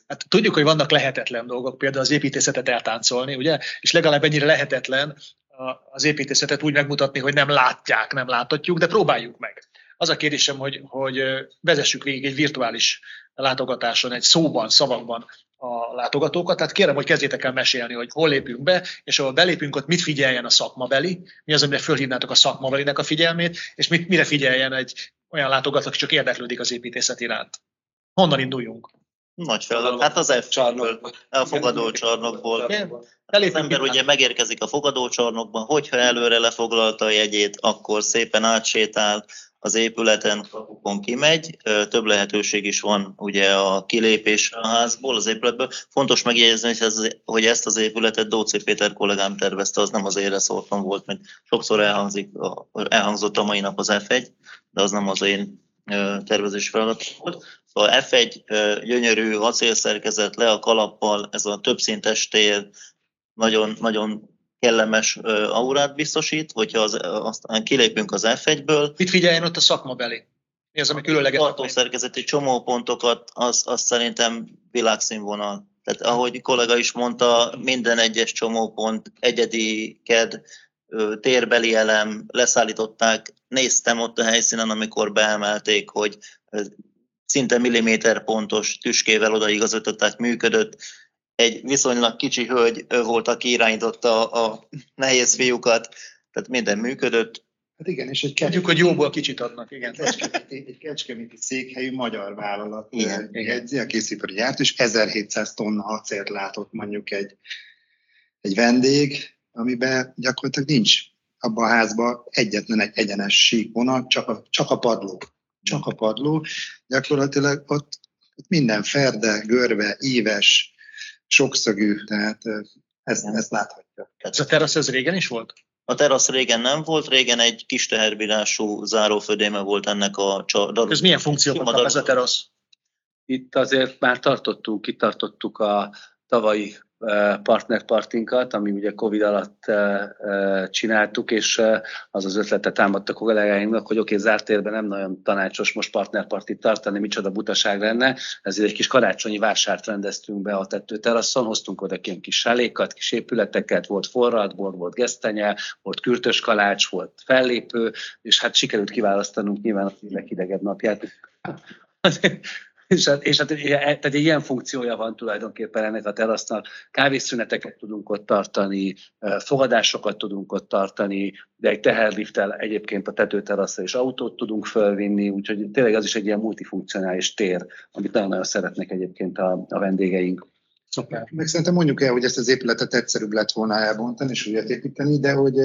Hát tudjuk, hogy vannak lehetetlen dolgok, például az építészetet eltáncolni, ugye? És legalább ennyire lehetetlen az építészetet úgy megmutatni, hogy nem látják, nem láthatjuk, de próbáljuk meg. Az a kérdésem, hogy, hogy vezessük végig egy virtuális látogatáson, egy szóban, szavakban a látogatókat. Tehát kérem, hogy kezdjétek el mesélni, hogy hol lépünk be, és ahol belépünk, ott mit figyeljen a szakmabeli, mi az, amire fölhívnátok a szakmabelinek a figyelmét, és mit, mire figyeljen egy olyan látogató, aki csak érdeklődik az építészet iránt. Honnan induljunk? Nagy feladat. Hát az F csarnokból, a fogadócsarnokból. Az ember ugye megérkezik a fogadócsarnokban, hogyha előre lefoglalta a jegyét, akkor szépen átsétál az épületen kapukon kimegy, több lehetőség is van ugye a kilépés a házból, az épületből. Fontos megjegyezni, hogy, ez, hogy ezt az épületet Dóci Péter kollégám tervezte, az nem az ére szóltam volt, mint sokszor elhangzik, elhangzott a mai nap az F1, de az nem az én tervezés feladat volt. Szóval F1 gyönyörű acélszerkezet le a kalappal, ez a többszintes tér, nagyon, nagyon kellemes aurát biztosít, hogyha az, aztán kilépünk az F1-ből. Mit figyeljen ott a szakma belé? Mi az, ami különleges? Tartószerkezeti csomópontokat, az, az szerintem világszínvonal. Tehát ahogy kollega is mondta, minden egyes csomópont, egyedi ked, térbeli elem, leszállították, néztem ott a helyszínen, amikor beemelték, hogy szinte milliméter pontos tüskével odaigazították, működött, egy viszonylag kicsi hölgy volt, aki irányította a nehéz fiúkat, tehát minden működött. Hát igen, és egy Mondjuk, hogy jóból kicsit adnak, igen. Kecskeméti, egy kecskeméti székhelyű magyar vállalat igen, jegyzi, a készítői gyárt, és 1700 tonna acélt látott mondjuk egy, egy vendég, amiben gyakorlatilag nincs abban a házban egyetlen egy egyenes síkvonal, csak a, csak a padló. Csak a padló. Gyakorlatilag ott, ott minden ferde, görbe, íves, sokszögű, tehát ezt, ezt láthatja. Ez a terasz ez régen is volt? A terasz régen nem volt, régen egy kis teherbírású zárófödéme volt ennek a család. Ez milyen funkciót kap ez a terasz? Itt azért már tartottuk, kitartottuk a tavalyi partnerpartinkat, ami ugye Covid alatt csináltuk, és az az ötletet támadtak a kollégáinknak, hogy oké, okay, zárt térben nem nagyon tanácsos most partnerpartit tartani, micsoda butaság lenne, ezért egy kis karácsonyi vásárt rendeztünk be a tetőteraszon, hoztunk oda ilyen kis sálékat, kis épületeket, volt forradbor, volt gesztenye, volt kürtös kalács, volt fellépő, és hát sikerült kiválasztanunk nyilván a leghidegebb napját. És, hát, és hát, tehát egy ilyen funkciója van tulajdonképpen ennek a terasznak. Kávészüneteket tudunk ott tartani, fogadásokat tudunk ott tartani, de egy teherlifttel egyébként a tetőteraszra is autót tudunk fölvinni, úgyhogy tényleg az is egy ilyen multifunkcionális tér, amit nagyon-nagyon szeretnek egyébként a, a vendégeink. Szuper. Meg szerintem mondjuk el, hogy ezt az épületet egyszerűbb lett volna elbontani és újat építeni, de hogy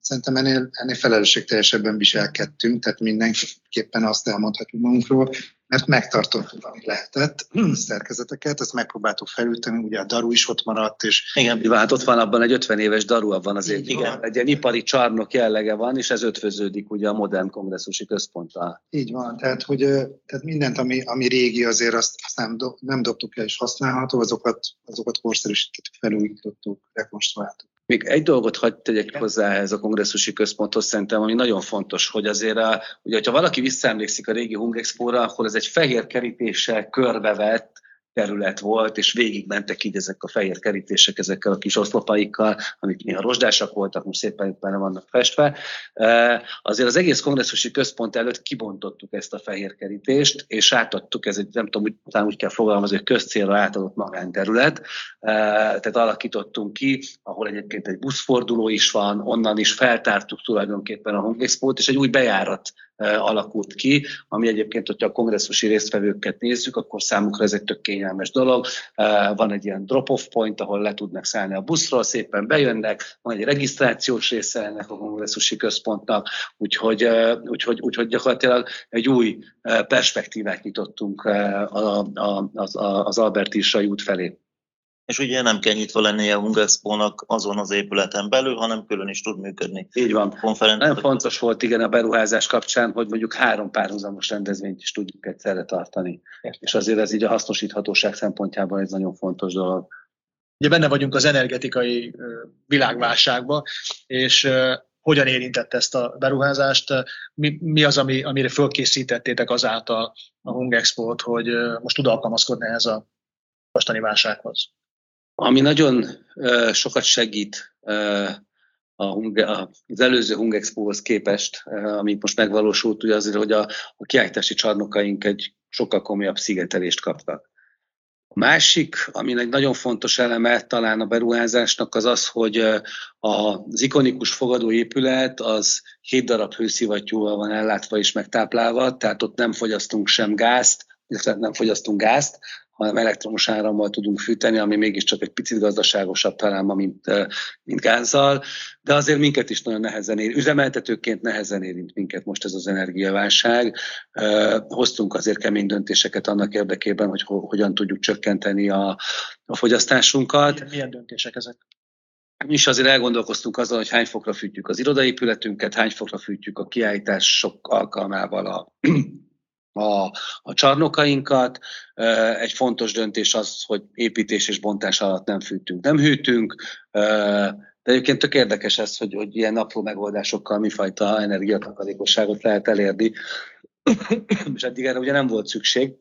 szerintem ennél, ennél felelősségteljesebben viselkedtünk, tehát mindenképpen azt elmondhatjuk magunkról, mert megtartottuk, amit lehetett, szerkezeteket, ezt megpróbáltuk felülteni, ugye a daru is ott maradt, és... Igen, hát ott van abban egy 50 éves daru, abban azért igen. egy ilyen ipari csarnok jellege van, és ez ötvöződik ugye a modern kongresszusi központtal. Így van, tehát, hogy tehát mindent, ami, ami régi, azért azt, azt nem, do, nem dobtuk el és használható, azokat, azokat korszerűsítettük, felújítottuk, rekonstruáltuk. Még egy dolgot hagyd tegyek hozzá ehhez a kongresszusi központhoz, szerintem, ami nagyon fontos, hogy azért, a, ugye, hogyha valaki visszaemlékszik a régi Hungexpo-ra, akkor ez egy fehér kerítéssel körbevett, terület volt, és végigmentek így ezek a fehér kerítések ezekkel a kis oszlopaikkal, amik néha rozsdásak voltak, most szépen benne vannak festve. Azért az egész kongresszusi központ előtt kibontottuk ezt a fehér kerítést, és átadtuk, ez egy, nem tudom, úgy, talán úgy kell fogalmazni, hogy közcélra átadott magánterület, tehát alakítottunk ki, ahol egyébként egy buszforduló is van, onnan is feltártuk tulajdonképpen a Hungexpo-t, és egy új bejárat alakult ki, ami egyébként, hogyha a kongresszusi résztvevőket nézzük, akkor számukra ez egy tök kényelmes dolog. Van egy ilyen drop-off point, ahol le tudnak szállni a buszról, szépen bejönnek, van egy regisztrációs része ennek a kongresszusi központnak, úgyhogy, úgyhogy, úgyhogy gyakorlatilag egy új perspektívát nyitottunk az, az Albert út felé és ugye nem kell nyitva lennie a Hungexpo-nak azon az épületen belül, hanem külön is tud működni. Így van. Nagyon fontos volt igen a beruházás kapcsán, hogy mondjuk három párhuzamos rendezvényt is tudjuk egyszerre tartani. Értem. És azért ez így a hasznosíthatóság szempontjából egy nagyon fontos dolog. Ugye benne vagyunk az energetikai világválságban, és hogyan érintette ezt a beruházást, mi, mi az, ami, amire fölkészítettétek azáltal a Hungexpo-t, hogy most tud alkalmazkodni ehhez a mostani válsághoz? Ami nagyon sokat segít a, az előző Hungexpo-hoz képest, ami most megvalósult, ugye azért, hogy a, a kiállítási csarnokaink egy sokkal komolyabb szigetelést kaptak. A másik, ami egy nagyon fontos eleme talán a beruházásnak az az, hogy az ikonikus fogadóépület az 7 darab hőszivattyúval van ellátva és megtáplálva, tehát ott nem fogyasztunk sem gázt, nem fogyasztunk gázt, hanem elektromos árammal tudunk fűteni, ami mégiscsak egy picit gazdaságosabb talán ma, mint, mint gázzal, de azért minket is nagyon nehezen ér. Üzemeltetőként nehezen érint minket most ez az energiaválság. Hoztunk azért kemény döntéseket annak érdekében, hogy hogyan tudjuk csökkenteni a, a fogyasztásunkat. Milyen, milyen döntések ezek? mi is azért elgondolkoztunk azon, hogy hány fokra fűtjük az irodaépületünket, hány fokra fűtjük a kiállítások alkalmával a, a, a csarnokainkat. Egy fontos döntés az, hogy építés és bontás alatt nem fűtünk, nem hűtünk. De egyébként tök érdekes ez, hogy, hogy ilyen apró megoldásokkal mifajta energiatakarékosságot lehet elérni. és eddig erre ugye nem volt szükség.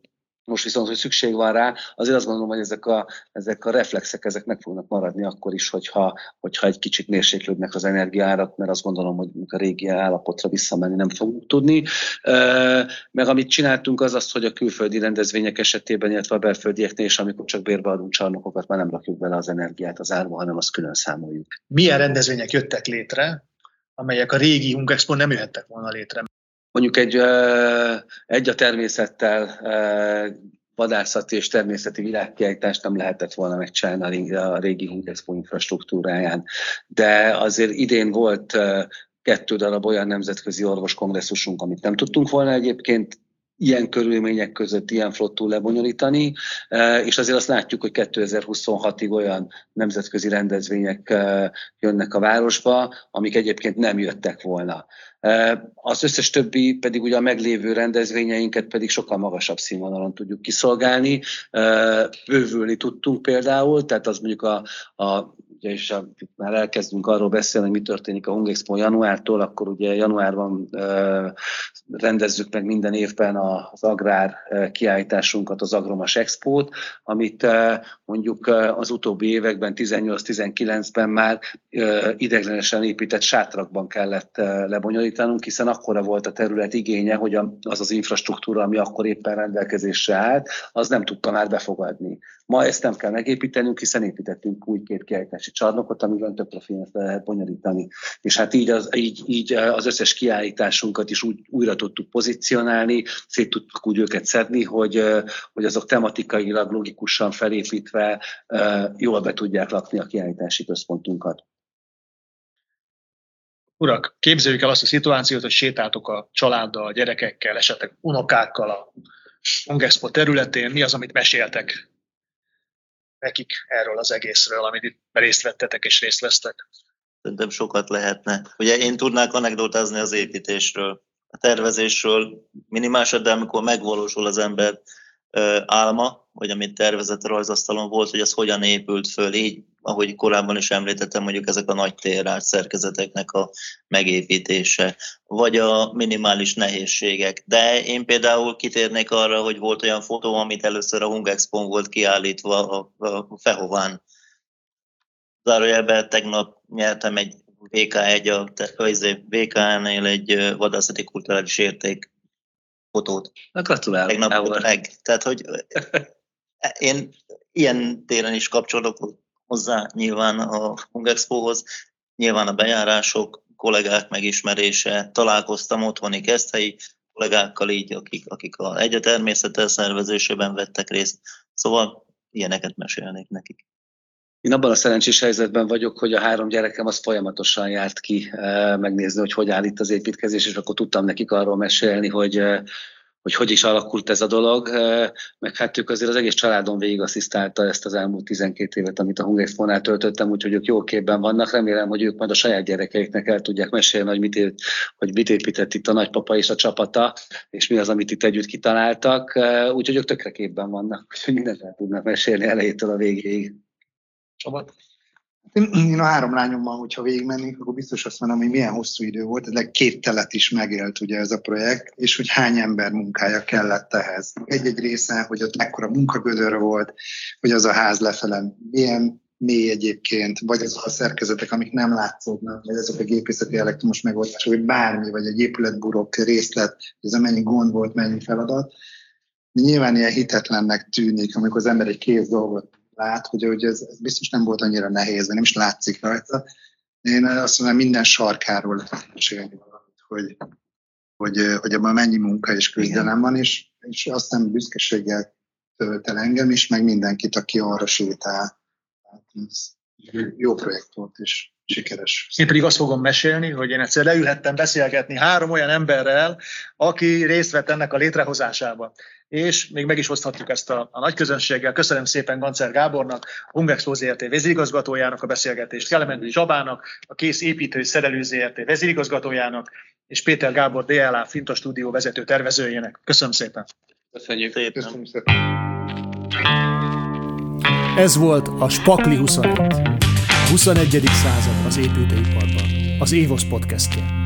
Most viszont, hogy szükség van rá, azért azt gondolom, hogy ezek a, ezek a reflexek ezek meg fognak maradni akkor is, hogyha, hogyha egy kicsit mérséklődnek az energiárak, mert azt gondolom, hogy a régi állapotra visszamenni nem fogunk tudni. Meg amit csináltunk az az, hogy a külföldi rendezvények esetében, illetve a belföldieknél is, amikor csak bérbe adunk csarnokokat, már nem rakjuk bele az energiát az árba, hanem azt külön számoljuk. Milyen rendezvények jöttek létre, amelyek a régi Hungexpo nem jöhettek volna létre? Mondjuk egy, egy a természettel vadászati és természeti világkiállítást nem lehetett volna megcsinálni a régi Hungexpo infrastruktúráján. De azért idén volt kettő darab olyan nemzetközi orvoskongresszusunk, amit nem tudtunk volna egyébként ilyen körülmények között ilyen flottú lebonyolítani, és azért azt látjuk, hogy 2026-ig olyan nemzetközi rendezvények jönnek a városba, amik egyébként nem jöttek volna. Az összes többi pedig ugye a meglévő rendezvényeinket pedig sokkal magasabb színvonalon tudjuk kiszolgálni. Bővülni tudtunk például, tehát az mondjuk a, a ugye és a, már elkezdünk arról beszélni, mi történik a Hungexpo januártól, akkor ugye januárban rendezzük meg minden évben az agrár kiállításunkat, az Agromas Expót, amit mondjuk az utóbbi években, 18-19-ben már uh, ideglenesen épített sátrakban kellett lebonyolítanunk, hiszen akkora volt a terület igénye, hogy az az infrastruktúra, ami akkor éppen rendelkezésre állt, az nem tudta már befogadni. Ma ezt nem kell megépítenünk, hiszen építettünk új két kiállítási csarnokot, amiben több profilt lehet bonyolítani. És hát így az, így, így az összes kiállításunkat is úgy, újra tudtuk pozícionálni, szét tudtuk úgy őket szedni, hogy, hogy azok tematikailag logikusan felépítve jól be tudják lakni a kiállítási központunkat. Urak, képzeljük el azt a szituációt, hogy sétáltok a családdal, a gyerekekkel, esetleg unokákkal a Hungexpo területén. Mi az, amit meséltek nekik erről az egészről, amit itt részt vettetek és részt vesztek? Szerintem sokat lehetne. Ugye én tudnák anekdotázni az építésről, a tervezésről, minimálisat, de amikor megvalósul az ember álma, vagy amit tervezett a rajzasztalon volt, hogy az hogyan épült föl, így, ahogy korábban is említettem, mondjuk ezek a nagy térát szerkezeteknek a megépítése, vagy a minimális nehézségek. De én például kitérnék arra, hogy volt olyan fotó, amit először a Hungexpo volt kiállítva a, a Fehován. Zárójelben tegnap nyertem egy VK1, a VK-nél egy vadászati kulturális érték fotót. Na, gratulálok. Tegnap meg. Tehát, hogy én ilyen téren is kapcsolok hozzá nyilván a Hungexpohoz, nyilván a bejárások, kollégák megismerése, találkoztam otthoni keszthelyi kollégákkal így, akik, akik a egy természetes szervezésében vettek részt. Szóval ilyeneket mesélnék nekik. Én abban a szerencsés helyzetben vagyok, hogy a három gyerekem az folyamatosan járt ki eh, megnézni, hogy hogy áll itt az építkezés, és akkor tudtam nekik arról mesélni, hogy eh, hogy hogy is alakult ez a dolog, eh, meg hát ők azért az egész családon végig asszisztálta ezt az elmúlt 12 évet, amit a Hungexpo-nál töltöttem, úgyhogy ők jó képben vannak. Remélem, hogy ők majd a saját gyerekeiknek el tudják mesélni, hogy mit, ép, hogy mit épített itt a nagypapa és a csapata, és mi az, amit itt együtt kitaláltak. Úgyhogy ők tökre képben vannak, úgyhogy mindent el tudnak mesélni elejétől a végéig. Csapat. Én a három lányommal, hogyha végigmennék, akkor biztos azt mondom, hogy milyen hosszú idő volt, de két telet is megélt ugye ez a projekt, és hogy hány ember munkája kellett ehhez. Egy-egy része, hogy ott mekkora munkagödör volt, hogy az a ház lefele milyen mély egyébként, vagy azok a szerkezetek, amik nem látszódnak, vagy azok a gépészeti elektromos megoldások, vagy bármi, vagy egy épületburok részlet, ez a mennyi gond volt, mennyi feladat. Nyilván ilyen hitetlennek tűnik, amikor az ember egy kész dolgot lát, hogy, hogy ez, ez biztos nem volt annyira nehéz, nem is látszik rajta. Én azt mondom, minden sarkáról lehet mesélni valamit, hogy, hogy, hogy abban mennyi munka és küzdelem van, és, és aztán büszkeséggel tölt el engem is, meg mindenkit, aki arra sétál. Hát ez jó projekt volt, és sikeres. Én pedig azt fogom mesélni, hogy én egyszer leülhettem beszélgetni három olyan emberrel, aki részt vett ennek a létrehozásában. És még meg is oszthatjuk ezt a, a nagy közönséggel. Köszönöm szépen Gancer Gábornak, a Hungexpo ZRT vezérigazgatójának a beszélgetést, Kelemenű Zsabának, a Kész Építő és Szerelő ZRT vezérigazgatójának, és Péter Gábor DLA Finta stúdió vezető tervezőjének. Köszönöm szépen! Köszönjük. Szépen. Köszönöm szépen. Ez volt a Spakli 21. A 21. század az építőiparban. Az Évosz podcastje.